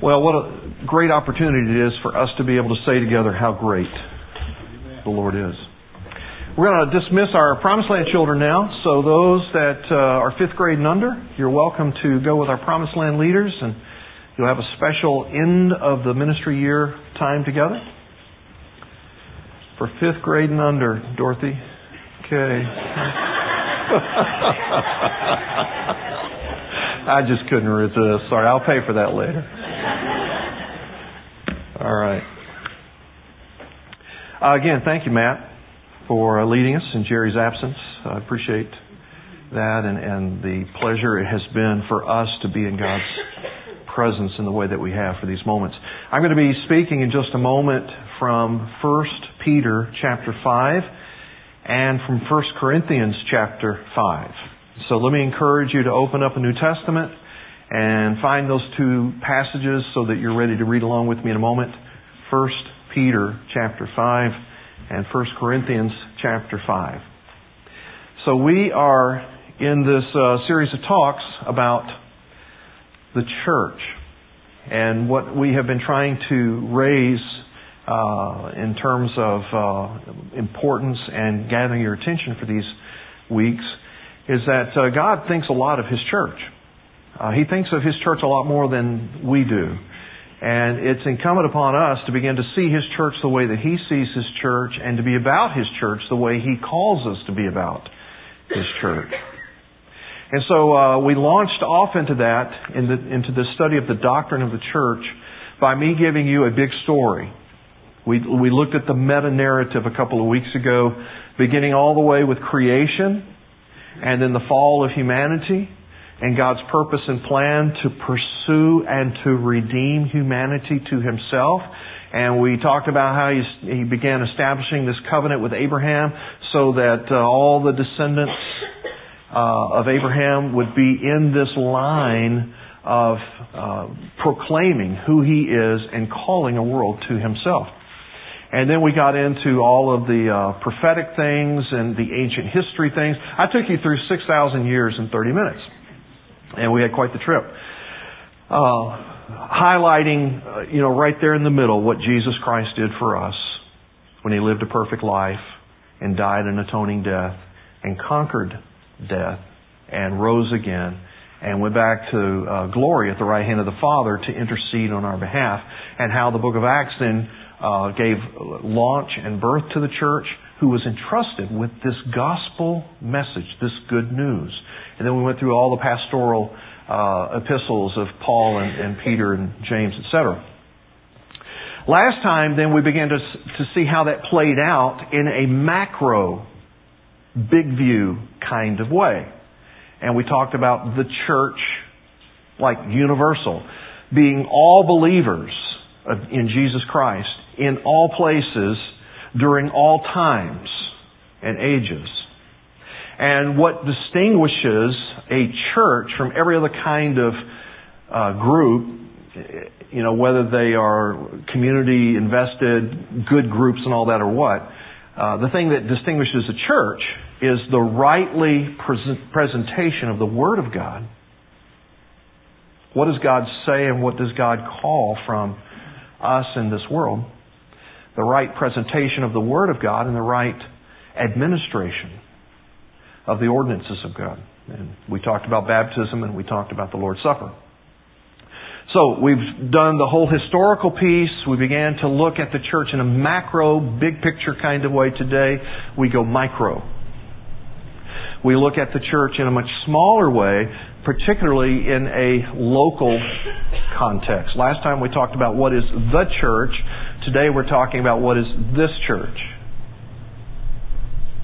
Well, what a great opportunity it is for us to be able to say together how great the Lord is. We're going to dismiss our Promised Land children now. So those that uh, are fifth grade and under, you're welcome to go with our Promised Land leaders, and you'll have a special end of the ministry year time together. For fifth grade and under, Dorothy. Okay. I just couldn't resist. Sorry, I'll pay for that later. All right. Uh, again, thank you, Matt, for uh, leading us in Jerry's absence. I appreciate that and, and the pleasure it has been for us to be in God's presence in the way that we have for these moments. I'm going to be speaking in just a moment from 1 Peter chapter 5 and from 1 Corinthians chapter 5. So let me encourage you to open up a New Testament and find those two passages so that you're ready to read along with me in a moment. 1 Peter chapter 5 and 1 Corinthians chapter 5. So we are in this uh, series of talks about the church and what we have been trying to raise uh, in terms of uh, importance and gathering your attention for these weeks is that uh, God thinks a lot of His church. Uh, he thinks of His church a lot more than we do. And it's incumbent upon us to begin to see His church the way that He sees His church and to be about His church the way He calls us to be about His church. And so uh, we launched off into that, in the, into the study of the doctrine of the church, by me giving you a big story. We, we looked at the meta narrative a couple of weeks ago, beginning all the way with creation and then the fall of humanity and God's purpose and plan to pursue and to redeem humanity to Himself. And we talked about how he, began establishing this covenant with Abraham so that uh, all the descendants uh, of Abraham would be in this line of uh, proclaiming who he is and calling a world to himself. And then we got into all of the uh, prophetic things and the ancient history things. I took you through 6,000 years in 30 minutes and we had quite the trip. Uh, highlighting, uh, you know, right there in the middle what Jesus Christ did for us when He lived a perfect life and died an atoning death and conquered death and rose again and went back to uh, glory at the right hand of the Father to intercede on our behalf, and how the book of Acts then uh, gave launch and birth to the church who was entrusted with this gospel message, this good news. And then we went through all the pastoral uh, epistles of Paul and, and Peter and James, etc. Last time, then, we began to, to see how that played out in a macro, big view kind of way. And we talked about the church, like universal, being all believers in Jesus Christ in all places during all times and ages. And what distinguishes a church from every other kind of uh, group, you know, whether they are community invested, good groups and all that or what, uh, the thing that distinguishes a church is the rightly present presentation of the Word of God. What does God say and what does God call from us in this world? The right presentation of the Word of God and the right administration of the ordinances of God. And we talked about baptism and we talked about the Lord's Supper. So we've done the whole historical piece. We began to look at the church in a macro, big picture kind of way. Today we go micro. We look at the church in a much smaller way, particularly in a local context. Last time we talked about what is the church. Today we're talking about what is this church.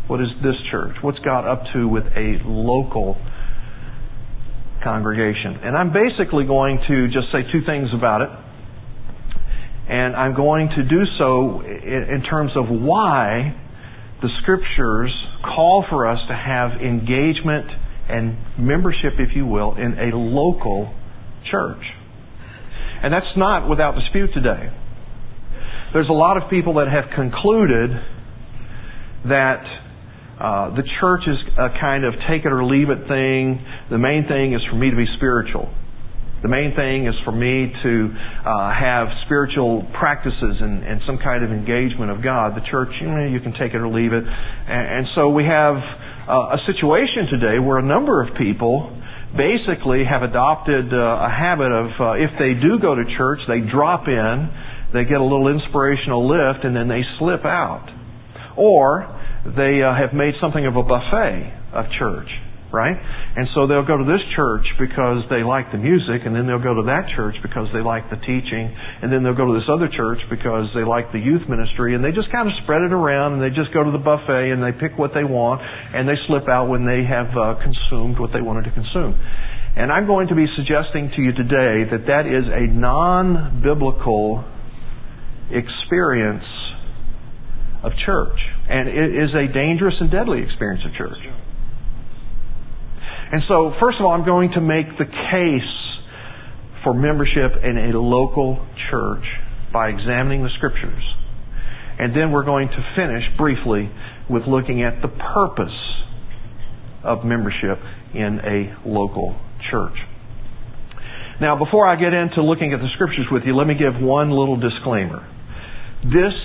What is this church? What's God up to with a local congregation? And I'm basically going to just say two things about it. And I'm going to do so in terms of why the scriptures call for us to have engagement and membership, if you will, in a local church. And that's not without dispute today. There's a lot of people that have concluded that uh, the church is a kind of take it or leave it thing. The main thing is for me to be spiritual. The main thing is for me to uh, have spiritual practices and, and some kind of engagement of God. The church, you know, you can take it or leave it. And, and so we have uh, a situation today where a number of people basically have adopted uh, a habit of uh, if they do go to church, they drop in, they get a little inspirational lift, and then they slip out. Or they uh, have made something of a buffet of church right? And so they'll go to this church because they like the music, and then they'll go to that church because they like the teaching, and then they'll go to this other church because they like the youth ministry, and they just kind of spread it around, and they just go to the buffet, and they pick what they want, and they slip out when they have uh, consumed what they wanted to consume. And I'm going to be suggesting to you today that that is a non-biblical experience of church. And it is a dangerous and deadly experience of church. And so, first of all, I'm going to make the case for membership in a local church by examining the scriptures. And then we're going to finish briefly with looking at the purpose of membership in a local church. Now, before I get into looking at the scriptures with you, let me give one little disclaimer. This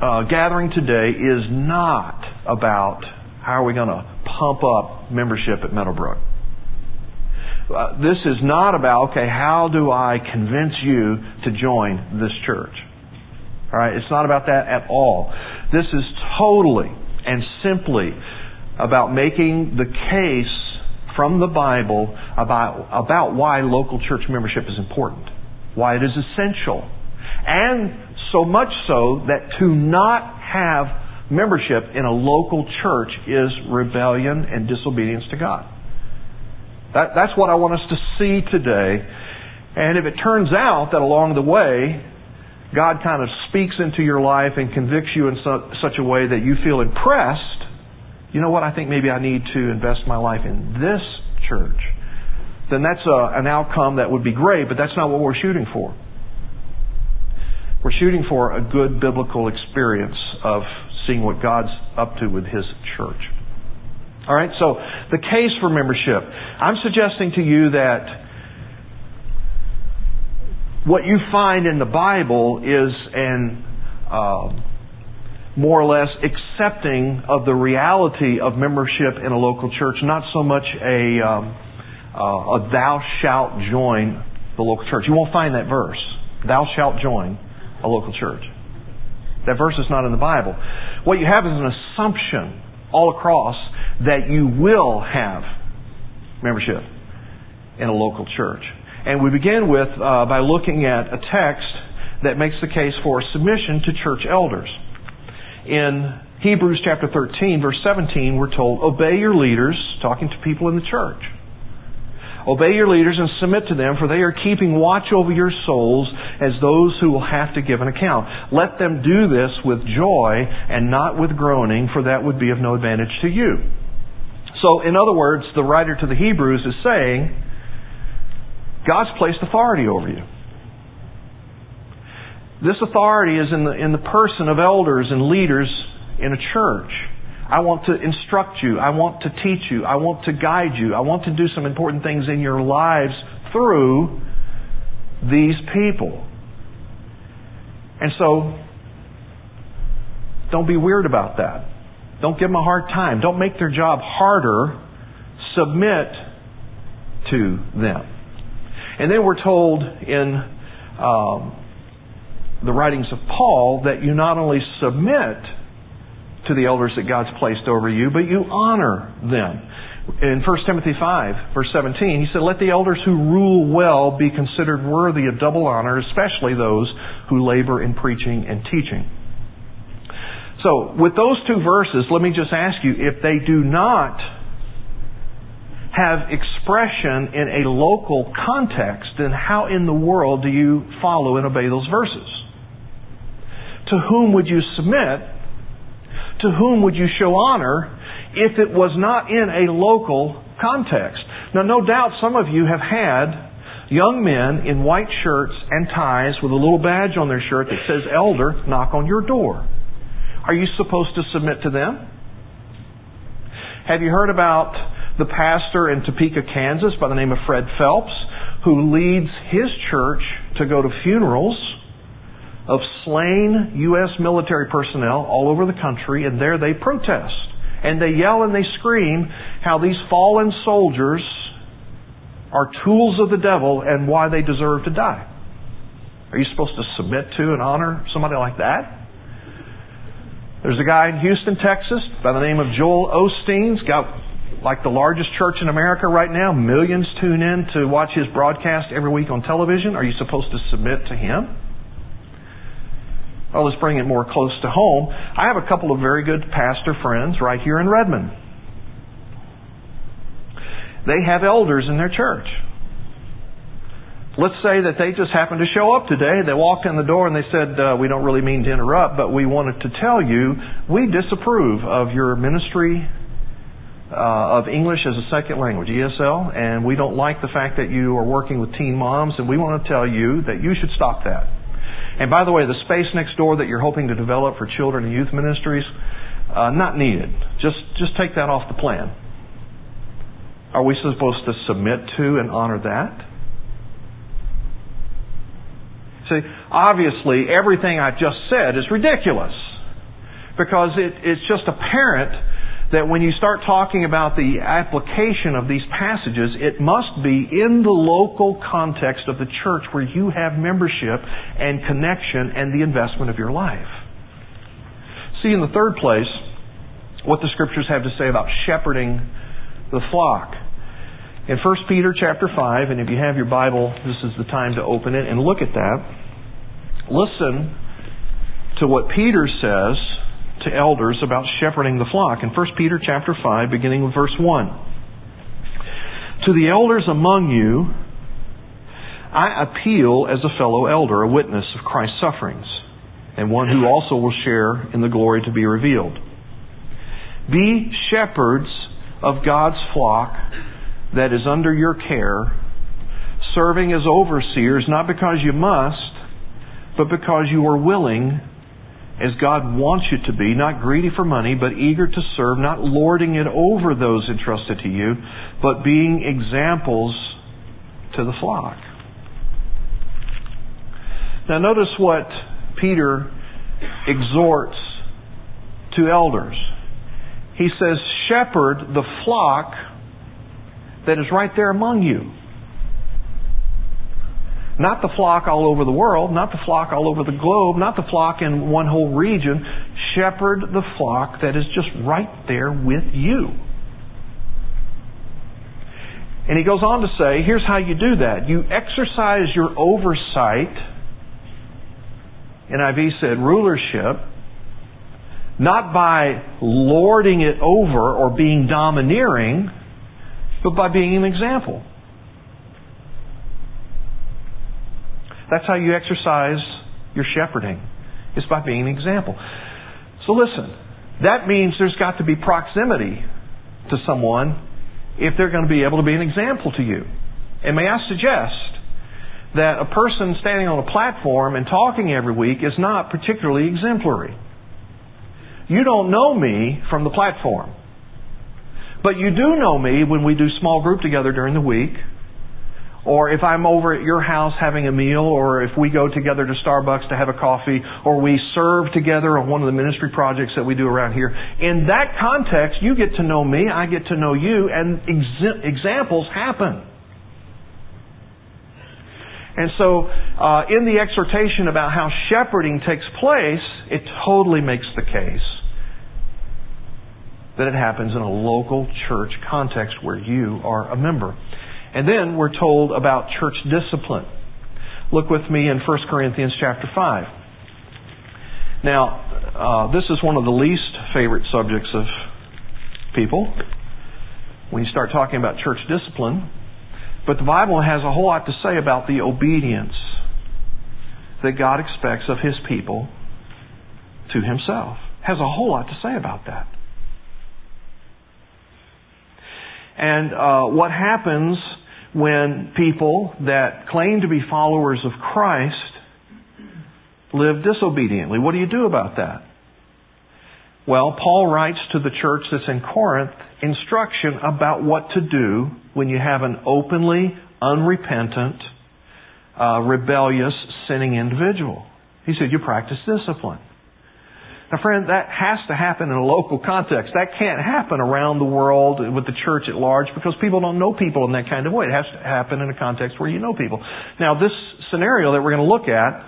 uh, gathering today is not about how are we going to pump up membership at Meadowbrook? Uh, this is not about, okay, how do I convince you to join this church? All right, it's not about that at all. This is totally and simply about making the case from the Bible about, about why local church membership is important, why it is essential, and so much so that to not have membership in a local church is rebellion and disobedience to God. That, that's what I want us to see today. And if it turns out that along the way, God kind of speaks into your life and convicts you in su- such a way that you feel impressed, you know what? I think maybe I need to invest my life in this church. Then that's a, an outcome that would be great, but that's not what we're shooting for. We're shooting for a good biblical experience of seeing what God's up to with His church. All right, so the case for membership. I'm suggesting to you that what you find in the Bible is an uh, more or less accepting of the reality of membership in a local church, not so much a, um, uh, a thou shalt join the local church. You won't find that verse. Thou shalt join a local church. That verse is not in the Bible. What you have is an assumption all across that you will have membership in a local church. And we begin with uh, by looking at a text that makes the case for submission to church elders. In Hebrews chapter 13, verse 17, we're told, Obey your leaders, talking to people in the church. Obey your leaders and submit to them, for they are keeping watch over your souls as those who will have to give an account. Let them do this with joy and not with groaning, for that would be of no advantage to you. So, in other words, the writer to the Hebrews is saying, God's placed authority over you. This authority is in the, in the person of elders and leaders in a church. I want to instruct you. I want to teach you. I want to guide you. I want to do some important things in your lives through these people. And so, don't be weird about that. Don't give them a hard time. Don't make their job harder. Submit to them. And then we're told in um, the writings of Paul that you not only submit to the elders that God's placed over you, but you honor them. In 1 Timothy 5, verse 17, he said, Let the elders who rule well be considered worthy of double honor, especially those who labor in preaching and teaching. So, with those two verses, let me just ask you if they do not have expression in a local context, then how in the world do you follow and obey those verses? To whom would you submit to whom would you show honor if it was not in a local context? Now, no doubt some of you have had young men in white shirts and ties with a little badge on their shirt that says elder knock on your door. Are you supposed to submit to them? Have you heard about the pastor in Topeka, Kansas by the name of Fred Phelps, who leads his church to go to funerals of slain U.S. military personnel all over the country, and there they protest. And they yell and they scream how these fallen soldiers are tools of the devil and why they deserve to die. Are you supposed to submit to and honor somebody like that? There's a guy in Houston, Texas, by the name of Joel Osteen. He's got like the largest church in America right now. Millions tune in to watch his broadcast every week on television. Are you supposed to submit to him? Well, let's bring it more close to home. I have a couple of very good pastor friends right here in Redmond. They have elders in their church. Let's say that they just happened to show up today. They walked in the door and they said, uh, We don't really mean to interrupt, but we wanted to tell you we disapprove of your ministry uh, of English as a second language, ESL, and we don't like the fact that you are working with teen moms, and we want to tell you that you should stop that. And by the way, the space next door that you're hoping to develop for children and youth ministries, uh, not needed. Just just take that off the plan. Are we supposed to submit to and honor that? See, obviously, everything I've just said is ridiculous. Because it, it's just apparent that when you start talking about the application of these passages, it must be in the local context of the church where you have membership and connection and the investment of your life. See, in the third place, what the scriptures have to say about shepherding the flock. In 1 Peter chapter 5, and if you have your Bible, this is the time to open it and look at that. Listen to what Peter says to elders about shepherding the flock. In 1 Peter chapter 5, beginning with verse 1. To the elders among you, I appeal as a fellow elder, a witness of Christ's sufferings, and one who also will share in the glory to be revealed. Be shepherds of God's flock that is under your care, serving as overseers, not because you must, but because you are willing, as God wants you to be, not greedy for money, but eager to serve, not lording it over those entrusted to you, but being examples to the flock. Now, notice what Peter exhorts to elders. He says, Shepherd the flock that is right there among you. Not the flock all over the world, not the flock all over the globe, not the flock in one whole region. Shepherd the flock that is just right there with you. And he goes on to say, here's how you do that. You exercise your oversight, NIV said rulership, not by lording it over or being domineering, but by being an example. That's how you exercise your shepherding. It's by being an example. So listen, that means there's got to be proximity to someone if they're going to be able to be an example to you. And may I suggest that a person standing on a platform and talking every week is not particularly exemplary. You don't know me from the platform. But you do know me when we do small group together during the week or if I'm over at your house having a meal, or if we go together to Starbucks to have a coffee, or we serve together on one of the ministry projects that we do around here. In that context, you get to know me, I get to know you, and ex- examples happen. And so, uh, in the exhortation about how shepherding takes place, it totally makes the case that it happens in a local church context where you are a member. And then we're told about church discipline. Look with me in 1 Corinthians chapter 5. Now, uh, this is one of the least favorite subjects of people when you start talking about church discipline. But the Bible has a whole lot to say about the obedience that God expects of His people to Himself. Has a whole lot to say about that. And uh, what happens when people that claim to be followers of Christ live disobediently. What do you do about that? Well, Paul writes to the church that's in Corinth instruction about what to do when you have an openly unrepentant, uh, rebellious, sinning individual. He said, You practice discipline. Now, friend, that has to happen in a local context. That can't happen around the world with the church at large because people don't know people in that kind of way. It has to happen in a context where you know people. Now, this scenario that we're going to look at,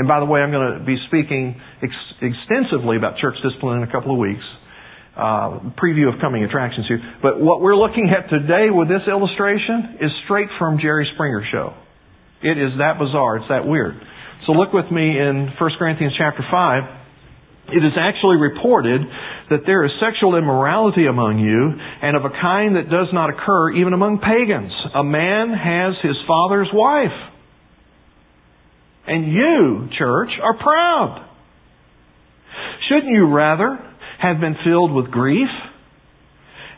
and by the way, I'm going to be speaking ex- extensively about church discipline in a couple of weeks. Uh, preview of coming attractions here. But what we're looking at today with this illustration is straight from Jerry Springer show. It is that bizarre. It's that weird. So look with me in 1 Corinthians chapter 5. It is actually reported that there is sexual immorality among you, and of a kind that does not occur even among pagans. A man has his father's wife. And you, church, are proud. Shouldn't you rather have been filled with grief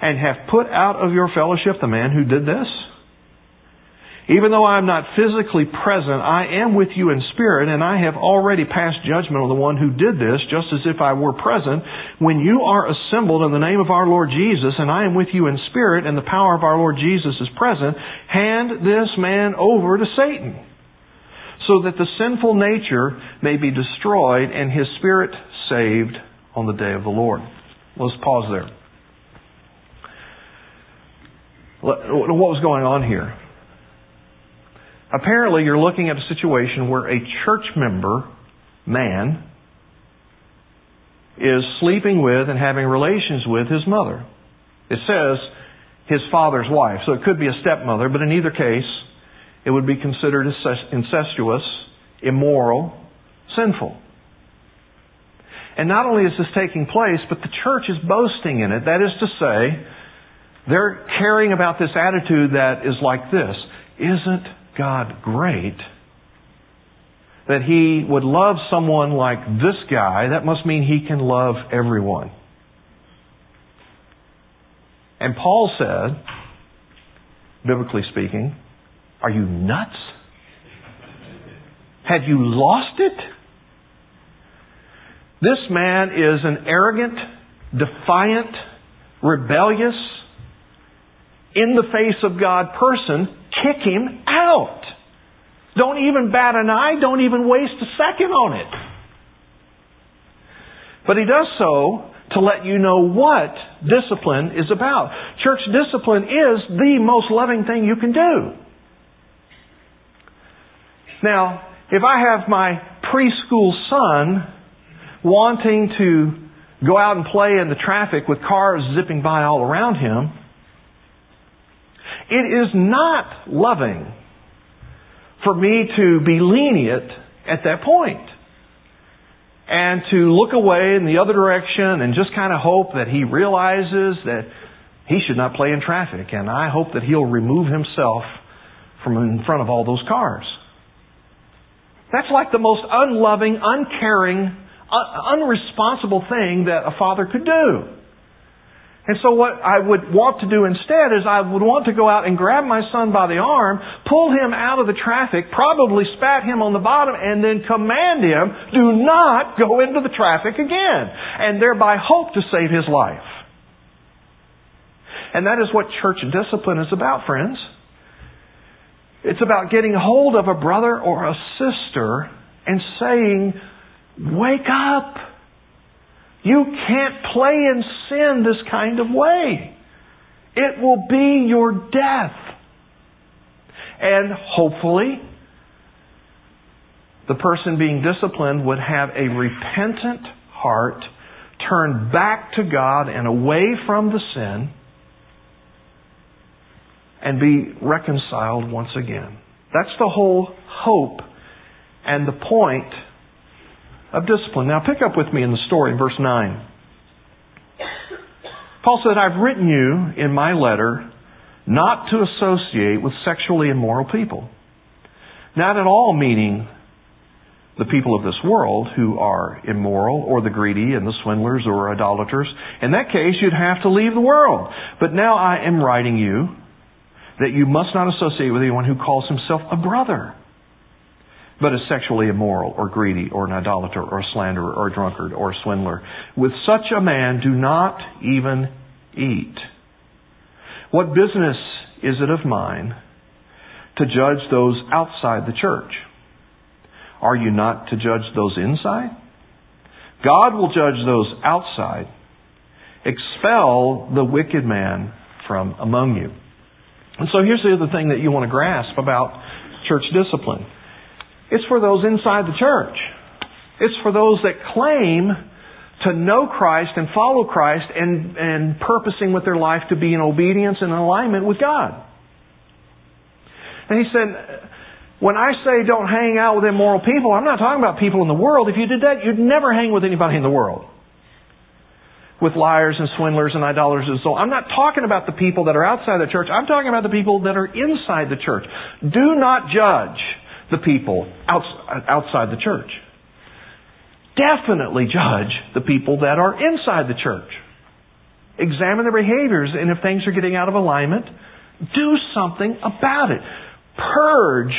and have put out of your fellowship the man who did this? Even though I am not physically present, I am with you in spirit, and I have already passed judgment on the one who did this, just as if I were present. When you are assembled in the name of our Lord Jesus, and I am with you in spirit, and the power of our Lord Jesus is present, hand this man over to Satan, so that the sinful nature may be destroyed and his spirit saved on the day of the Lord. Let's pause there. What was going on here? Apparently, you're looking at a situation where a church member, man, is sleeping with and having relations with his mother. It says his father's wife, so it could be a stepmother, but in either case, it would be considered incestuous, immoral, sinful. And not only is this taking place, but the church is boasting in it. That is to say, they're caring about this attitude that is like this. Isn't God great that He would love someone like this guy, that must mean He can love everyone. And Paul said, biblically speaking, Are you nuts? Have you lost it? This man is an arrogant, defiant, rebellious, in the face of God person kick him out. Don't even bat an eye, don't even waste a second on it. But he does so to let you know what discipline is about. Church discipline is the most loving thing you can do. Now, if I have my preschool son wanting to go out and play in the traffic with cars zipping by all around him, it is not loving for me to be lenient at that point and to look away in the other direction and just kind of hope that he realizes that he should not play in traffic and I hope that he'll remove himself from in front of all those cars. That's like the most unloving, uncaring, unresponsible thing that a father could do. And so what I would want to do instead is I would want to go out and grab my son by the arm, pull him out of the traffic, probably spat him on the bottom, and then command him, do not go into the traffic again. And thereby hope to save his life. And that is what church discipline is about, friends. It's about getting hold of a brother or a sister and saying, wake up. You can't play in sin this kind of way. It will be your death. And hopefully, the person being disciplined would have a repentant heart, turn back to God and away from the sin, and be reconciled once again. That's the whole hope and the point of discipline. Now pick up with me in the story verse 9. Paul said, I've written you in my letter not to associate with sexually immoral people. Not at all meaning the people of this world who are immoral or the greedy and the swindlers or idolaters. In that case, you'd have to leave the world. But now I am writing you that you must not associate with anyone who calls himself a brother but is sexually immoral or greedy or an idolater or a slanderer or a drunkard or a swindler. With such a man, do not even eat. What business is it of mine to judge those outside the church? Are you not to judge those inside? God will judge those outside. Expel the wicked man from among you. And so here's the other thing that you want to grasp about church discipline. It's for those inside the church. It's for those that claim to know Christ and follow Christ and, and purposing with their life to be in obedience and alignment with God. And he said, when I say don't hang out with immoral people, I'm not talking about people in the world. If you did that, you'd never hang with anybody in the world. With liars and swindlers and idolaters and so on. I'm not talking about the people that are outside the church. I'm talking about the people that are inside the church. Do not judge the people outside the church definitely judge the people that are inside the church. Examine their behaviors, and if things are getting out of alignment, do something about it. Purge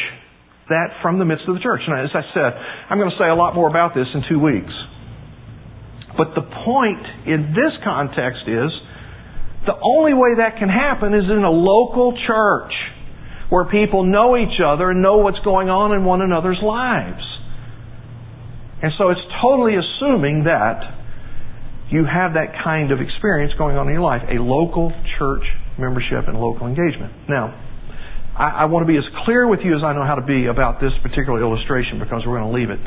that from the midst of the church. And as I said, I'm going to say a lot more about this in two weeks. But the point in this context is the only way that can happen is in a local church where people know each other and know what's going on in one another's lives. And so it's totally assuming that you have that kind of experience going on in your life, a local church membership and local engagement. Now, I, I want to be as clear with you as I know how to be about this particular illustration because we're going to leave it.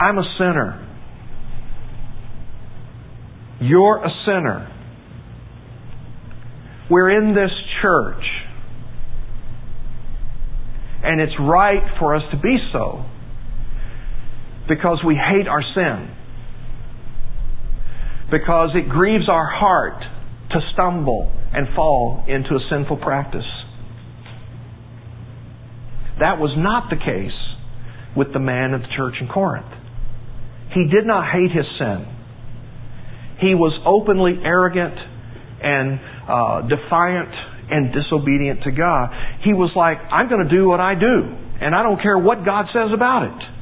I'm a sinner. You're a sinner. We're in this church. And it's right for us to be so because we hate our sin. Because it grieves our heart to stumble and fall into a sinful practice. That was not the case with the man of the church in Corinth. He did not hate his sin. He was openly arrogant and uh, defiant and disobedient to God. He was like, I'm going to do what I do, and I don't care what God says about it.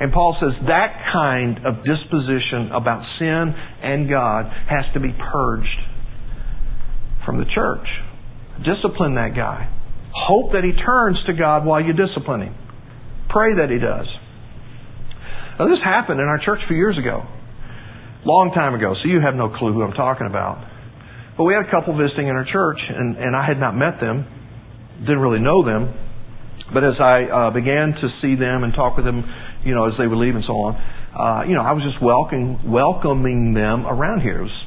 And Paul says that kind of disposition about sin and God has to be purged from the church. Discipline that guy. Hope that he turns to God while you discipline him. Pray that he does. Now, this happened in our church a few years ago. Long time ago, so you have no clue who I'm talking about. But we had a couple visiting in our church, and, and I had not met them, didn't really know them. But as I uh, began to see them and talk with them you know, as they would leave and so on. Uh, you know, I was just welcoming welcoming them around here. It was,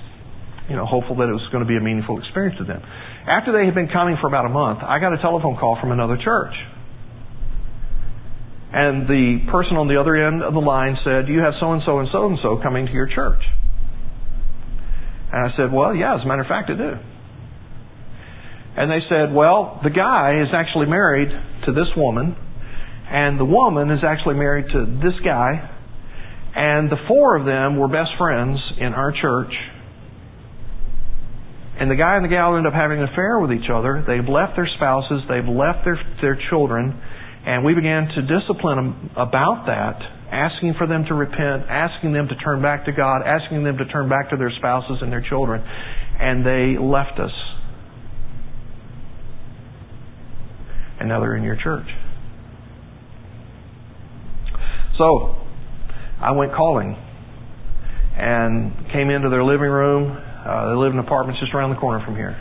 you know, hopeful that it was going to be a meaningful experience to them. After they had been coming for about a month, I got a telephone call from another church. And the person on the other end of the line said, You have so and so and so and so coming to your church. And I said, Well, yeah, as a matter of fact, I do. And they said, Well, the guy is actually married to this woman and the woman is actually married to this guy. And the four of them were best friends in our church. And the guy and the gal end up having an affair with each other. They've left their spouses, they've left their, their children, and we began to discipline them about that, asking for them to repent, asking them to turn back to God, asking them to turn back to their spouses and their children. And they left us. And now they're in your church. So I went calling and came into their living room. Uh, they live in apartments just around the corner from here.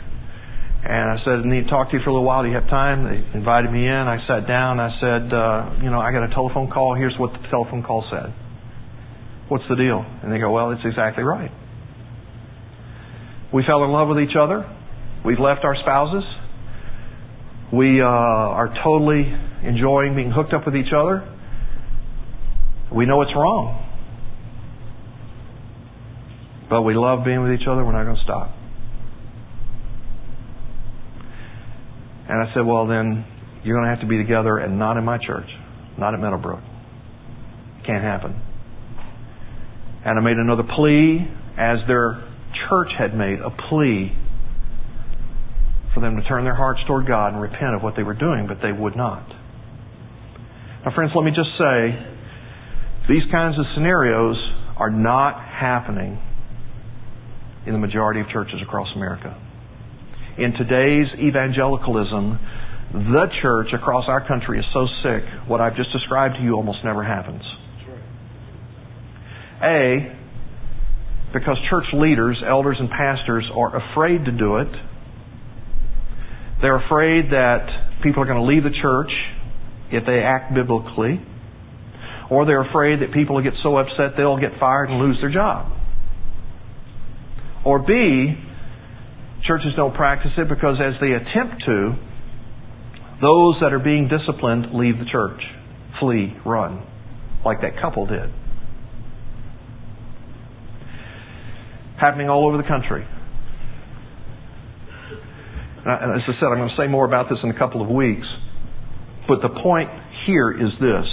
And I said, I need to talk to you for a little while. Do you have time? They invited me in. I sat down. I said, uh, you know, I got a telephone call. Here's what the telephone call said. What's the deal? And they go, well, it's exactly right. We fell in love with each other. We've left our spouses. We uh, are totally enjoying being hooked up with each other. We know it's wrong. But we love being with each other. We're not going to stop. And I said, well, then you're going to have to be together and not in my church, not at Meadowbrook. Can't happen. And I made another plea as their church had made a plea for them to turn their hearts toward God and repent of what they were doing, but they would not. Now, friends, let me just say these kinds of scenarios are not happening in the majority of churches across America. In today's evangelicalism, the church across our country is so sick, what I've just described to you almost never happens. A, because church leaders, elders, and pastors are afraid to do it. They're afraid that people are going to leave the church if they act biblically. Or they're afraid that people will get so upset they'll get fired and lose their job. Or B, churches don't practice it because as they attempt to, those that are being disciplined leave the church, flee, run, like that couple did. Happening all over the country. And As I said, I'm going to say more about this in a couple of weeks. But the point here is this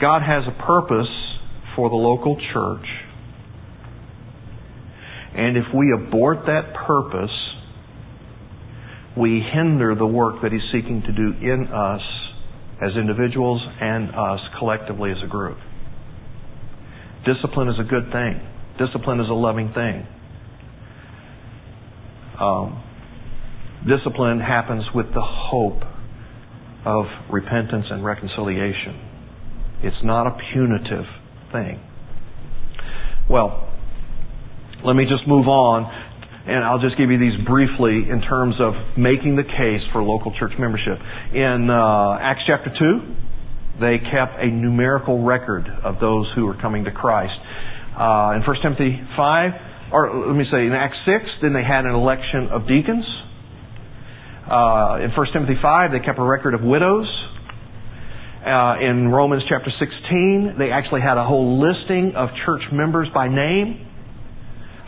God has a purpose for the local church. And if we abort that purpose, we hinder the work that He's seeking to do in us as individuals and us collectively as a group. Discipline is a good thing. Discipline is a loving thing. Um, discipline happens with the hope of repentance and reconciliation. It's not a punitive thing. Well, let me just move on and I'll just give you these briefly in terms of making the case for local church membership. In uh, Acts chapter 2, they kept a numerical record of those who were coming to Christ. Uh, in 1 Timothy 5, or let me say in Acts 6, then they had an election of deacons. Uh, in 1 Timothy 5, they kept a record of widows. Uh, in Romans chapter 16, they actually had a whole listing of church members by name.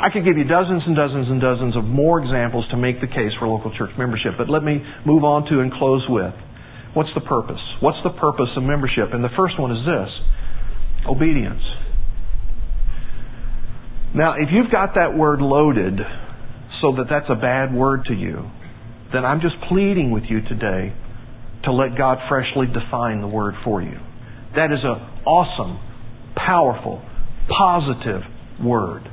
I could give you dozens and dozens and dozens of more examples to make the case for local church membership, but let me move on to and close with what's the purpose? What's the purpose of membership? And the first one is this obedience. Now, if you've got that word loaded so that that's a bad word to you, then I'm just pleading with you today to let God freshly define the word for you. That is an awesome, powerful, positive word.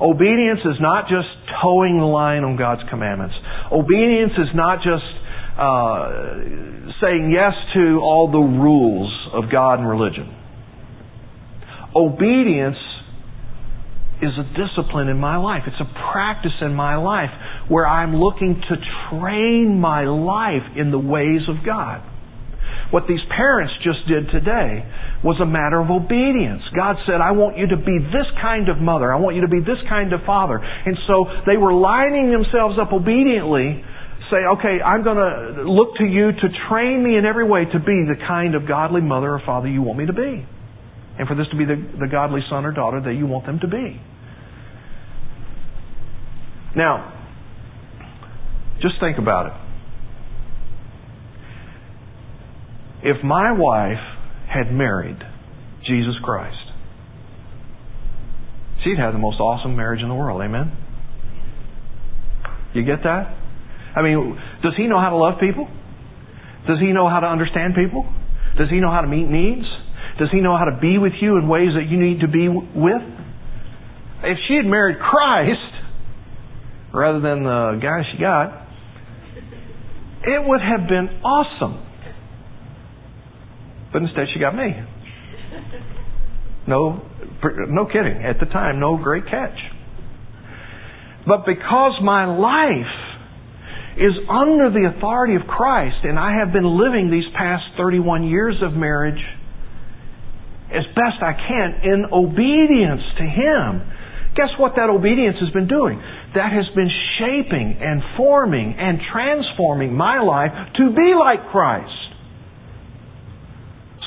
Obedience is not just toeing the line on God's commandments. Obedience is not just uh, saying yes to all the rules of God and religion. Obedience is a discipline in my life. It's a practice in my life where I'm looking to train my life in the ways of God. What these parents just did today was a matter of obedience. God said, I want you to be this kind of mother. I want you to be this kind of father. And so they were lining themselves up obediently, say, okay, I'm going to look to you to train me in every way to be the kind of godly mother or father you want me to be. And for this to be the, the godly son or daughter that you want them to be. Now, just think about it. If my wife had married Jesus Christ, she'd have the most awesome marriage in the world. Amen? You get that? I mean, does he know how to love people? Does he know how to understand people? Does he know how to meet needs? Does he know how to be with you in ways that you need to be with? If she had married Christ rather than the guy she got, it would have been awesome. But instead, she got me. No, no kidding. At the time, no great catch. But because my life is under the authority of Christ, and I have been living these past 31 years of marriage as best I can in obedience to Him. Guess what that obedience has been doing? That has been shaping and forming and transforming my life to be like Christ.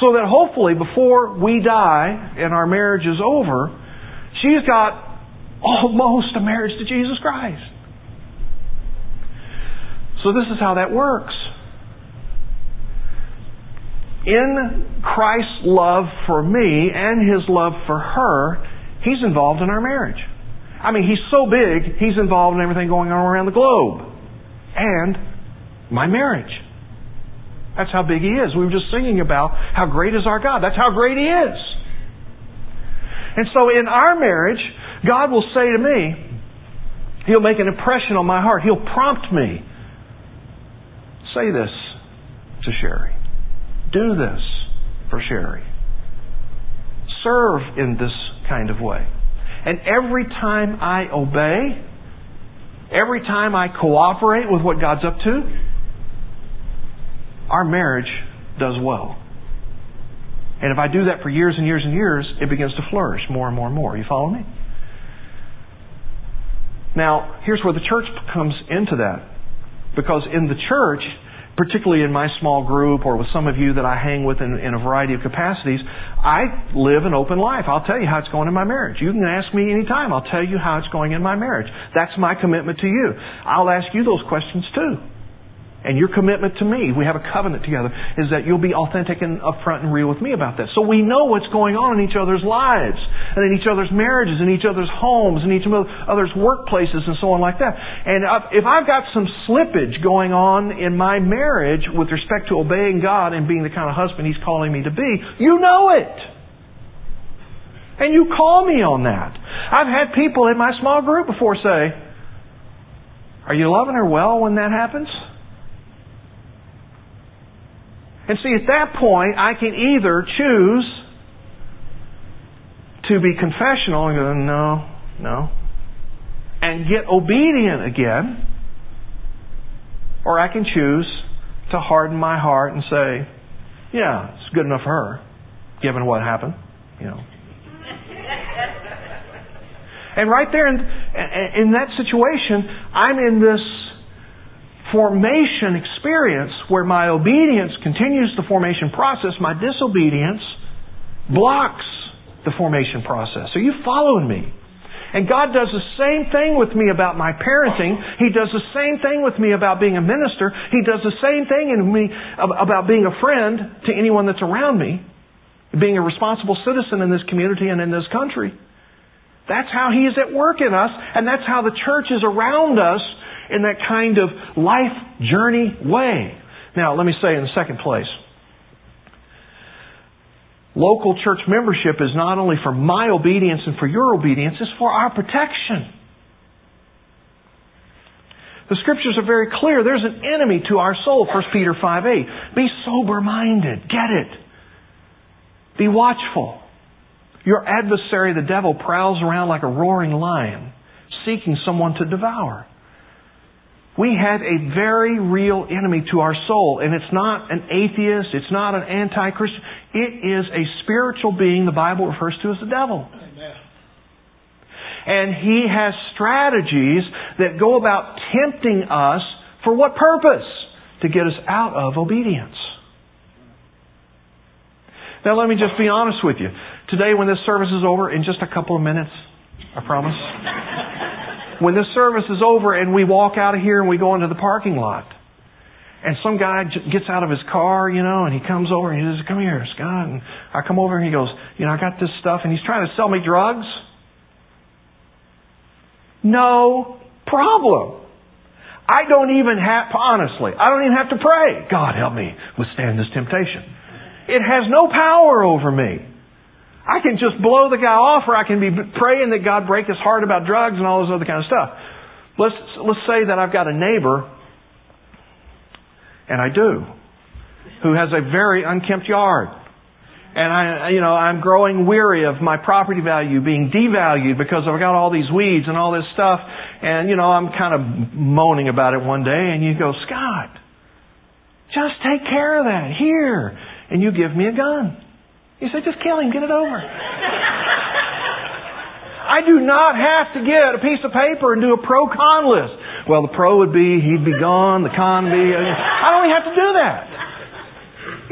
So that hopefully before we die and our marriage is over, she's got almost a marriage to Jesus Christ. So this is how that works. In Christ's love for me and His love for her, He's involved in our marriage. I mean, He's so big, He's involved in everything going on around the globe. And my marriage. That's how big He is. We were just singing about how great is our God. That's how great He is. And so in our marriage, God will say to me, He'll make an impression on my heart. He'll prompt me. Say this to Sherry. Do this for Sherry. Serve in this kind of way. And every time I obey, every time I cooperate with what God's up to, our marriage does well. And if I do that for years and years and years, it begins to flourish more and more and more. You follow me? Now, here's where the church comes into that. Because in the church, particularly in my small group or with some of you that I hang with in, in, a variety of capacities, I live an open life. I'll tell you how it's going in my marriage. You can ask me anytime. I'll tell you how it's going in my marriage. That's my commitment to you. I'll ask you those questions too. And your commitment to me, we have a covenant together, is that you'll be authentic and upfront and real with me about this. So we know what's going on in each other's lives, and in each other's marriages, in each other's homes, in each other's workplaces, and so on like that. And if I've got some slippage going on in my marriage with respect to obeying God and being the kind of husband He's calling me to be, you know it. And you call me on that. I've had people in my small group before say, Are you loving her well when that happens? And see, at that point, I can either choose to be confessional and go, no, no, and get obedient again, or I can choose to harden my heart and say, yeah, it's good enough for her, given what happened, you know. and right there in, in that situation, I'm in this formation experience where my obedience continues the formation process, my disobedience blocks the formation process. Are you following me? And God does the same thing with me about my parenting. He does the same thing with me about being a minister. He does the same thing in me about being a friend to anyone that's around me, being a responsible citizen in this community and in this country. That's how He is at work in us, and that's how the church is around us in that kind of life journey way. Now, let me say in the second place, local church membership is not only for my obedience and for your obedience, it's for our protection. The scriptures are very clear. There's an enemy to our soul, 1 Peter 5 8. Be sober minded. Get it. Be watchful. Your adversary, the devil, prowls around like a roaring lion, seeking someone to devour. We have a very real enemy to our soul, and it's not an atheist, it's not an anti Christian. It is a spiritual being the Bible refers to as the devil. Amen. And he has strategies that go about tempting us for what purpose? To get us out of obedience. Now, let me just be honest with you. Today, when this service is over, in just a couple of minutes, I promise when this service is over and we walk out of here and we go into the parking lot, and some guy gets out of his car, you know, and he comes over and he says, "Come here, Scott." And I come over and he goes, "You know, I got this stuff," and he's trying to sell me drugs. No problem. I don't even have, honestly, I don't even have to pray. God help me withstand this temptation. It has no power over me. I can just blow the guy off or I can be praying that God break his heart about drugs and all this other kind of stuff. Let's, let's say that I've got a neighbor, and I do, who has a very unkempt yard. And I, you know, I'm growing weary of my property value being devalued because I've got all these weeds and all this stuff. And, you know, I'm kind of moaning about it one day and you go, Scott, just take care of that here. And you give me a gun. You say, just kill him, get it over. I do not have to get a piece of paper and do a pro con list. Well, the pro would be he'd be gone, the con be. Uh, I don't even have to do that.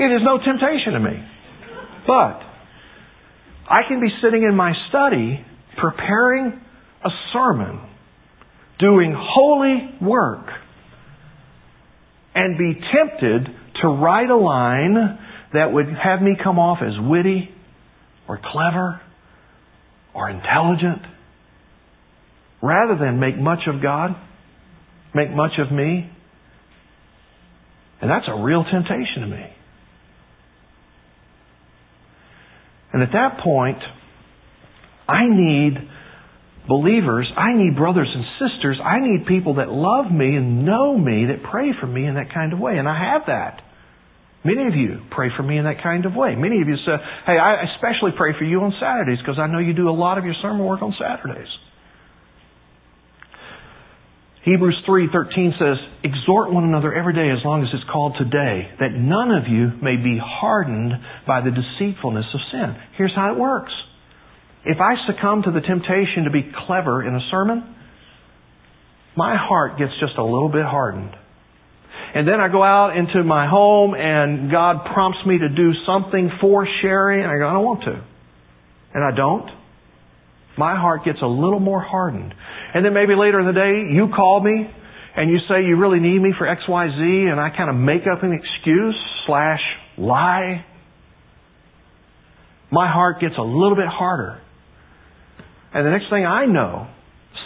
It is no temptation to me. But I can be sitting in my study preparing a sermon, doing holy work, and be tempted to write a line that would have me come off as witty or clever or intelligent rather than make much of God, make much of me. And that's a real temptation to me. And at that point, I need believers, I need brothers and sisters, I need people that love me and know me, that pray for me in that kind of way. And I have that. Many of you pray for me in that kind of way. Many of you say, hey, I especially pray for you on Saturdays because I know you do a lot of your sermon work on Saturdays. Hebrews 3:13 says, "Exhort one another every day as long as it's called today, that none of you may be hardened by the deceitfulness of sin." Here's how it works. If I succumb to the temptation to be clever in a sermon, my heart gets just a little bit hardened. And then I go out into my home and God prompts me to do something for Sherry and I go, I don't want to. And I don't. My heart gets a little more hardened. And then maybe later in the day, you call me and you say you really need me for XYZ and I kind of make up an excuse slash lie. My heart gets a little bit harder. And the next thing I know,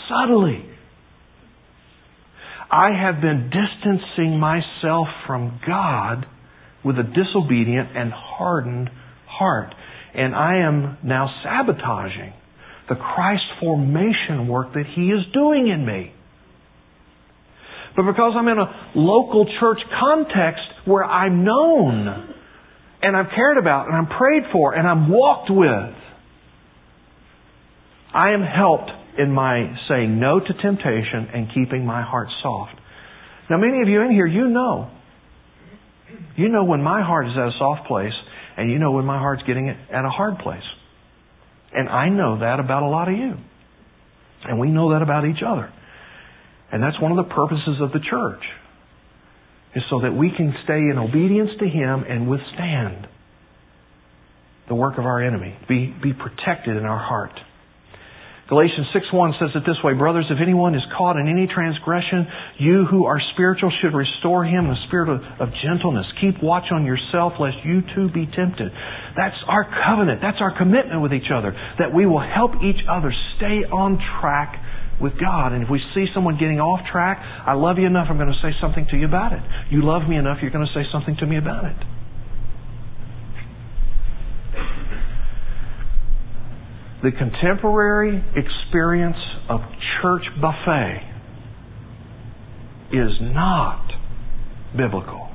subtly, I have been distancing myself from God with a disobedient and hardened heart. And I am now sabotaging the Christ formation work that He is doing in me. But because I'm in a local church context where I'm known and I'm cared about and I'm prayed for and I'm walked with, I am helped in my saying no to temptation and keeping my heart soft. Now, many of you in here, you know. You know when my heart is at a soft place, and you know when my heart's getting at a hard place. And I know that about a lot of you. And we know that about each other. And that's one of the purposes of the church. Is so that we can stay in obedience to Him and withstand the work of our enemy. Be, be protected in our heart. Galatians 6.1 says it this way, Brothers, if anyone is caught in any transgression, you who are spiritual should restore him a spirit of, of gentleness. Keep watch on yourself lest you too be tempted. That's our covenant. That's our commitment with each other. That we will help each other stay on track with God. And if we see someone getting off track, I love you enough, I'm going to say something to you about it. You love me enough, you're going to say something to me about it. The contemporary experience of church buffet is not biblical.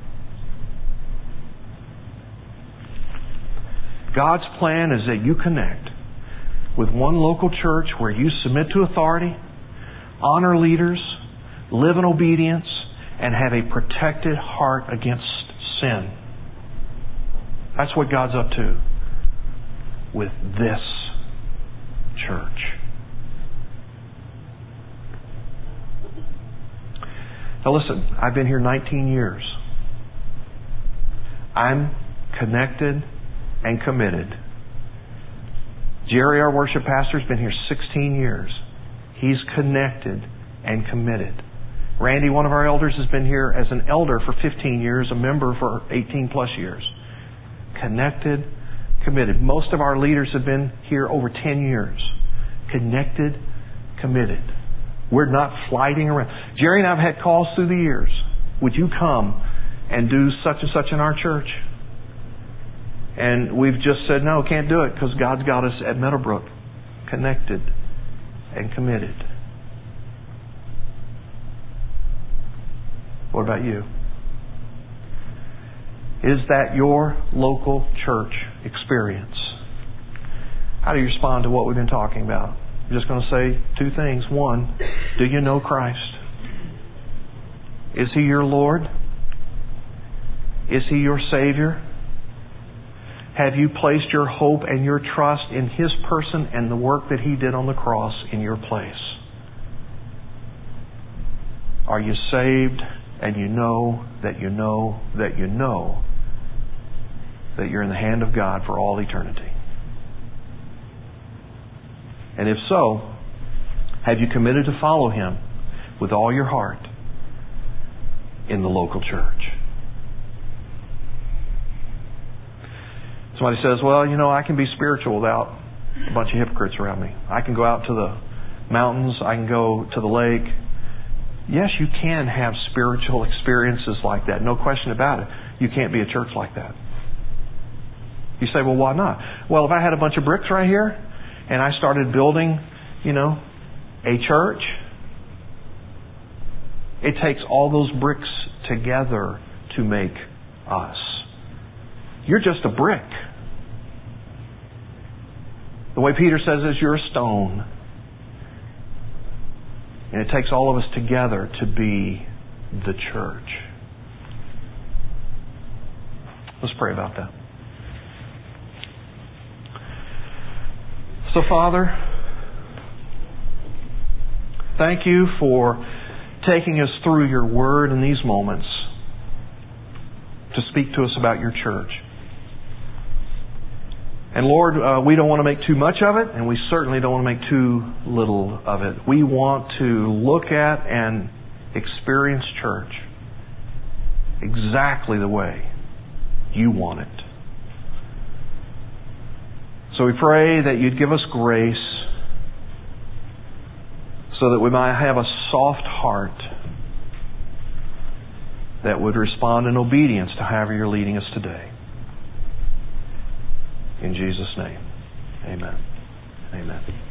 God's plan is that you connect with one local church where you submit to authority, honor leaders, live in obedience, and have a protected heart against sin. That's what God's up to with this church. Now listen, I've been here 19 years. I'm connected and committed. Jerry, our worship pastor, has been here 16 years. He's connected and committed. Randy, one of our elders, has been here as an elder for 15 years, a member for 18 plus years. Connected committed. Most of our leaders have been here over 10 years. Connected, committed. We're not flighting around. Jerry and I have had calls through the years. Would you come and do such and such in our church? And we've just said, no, can't do it because God's got us at Meadowbrook connected and committed. What about you? Is that your local church experience? How do you respond to what we've been talking about? I'm just going to say two things. One, do you know Christ? Is He your Lord? Is He your Savior? Have you placed your hope and your trust in His person and the work that He did on the cross in your place? Are you saved and you know that you know that you know that you're in the hand of God for all eternity? And if so, have you committed to follow Him with all your heart in the local church? Somebody says, well, you know, I can be spiritual without a bunch of hypocrites around me. I can go out to the mountains. I can go to the lake. Yes, you can have spiritual experiences like that. No question about it. You can't be a church like that. You say, well, why not? Well, if I had a bunch of bricks right here and I started building, you know, a church. It takes all those bricks together to make us. You're just a brick. The way Peter says is you're a stone. And it takes all of us together to be the church. Let's pray about that. So, Father, thank you for taking us through your word in these moments to speak to us about your church. And Lord, uh, we don't want to make too much of it, and we certainly don't want to make too little of it. We want to look at and experience church exactly the way you want it. So we pray that you'd give us grace so that we might have a soft heart that would respond in obedience to however you're leading us today. In Jesus' name, amen. Amen.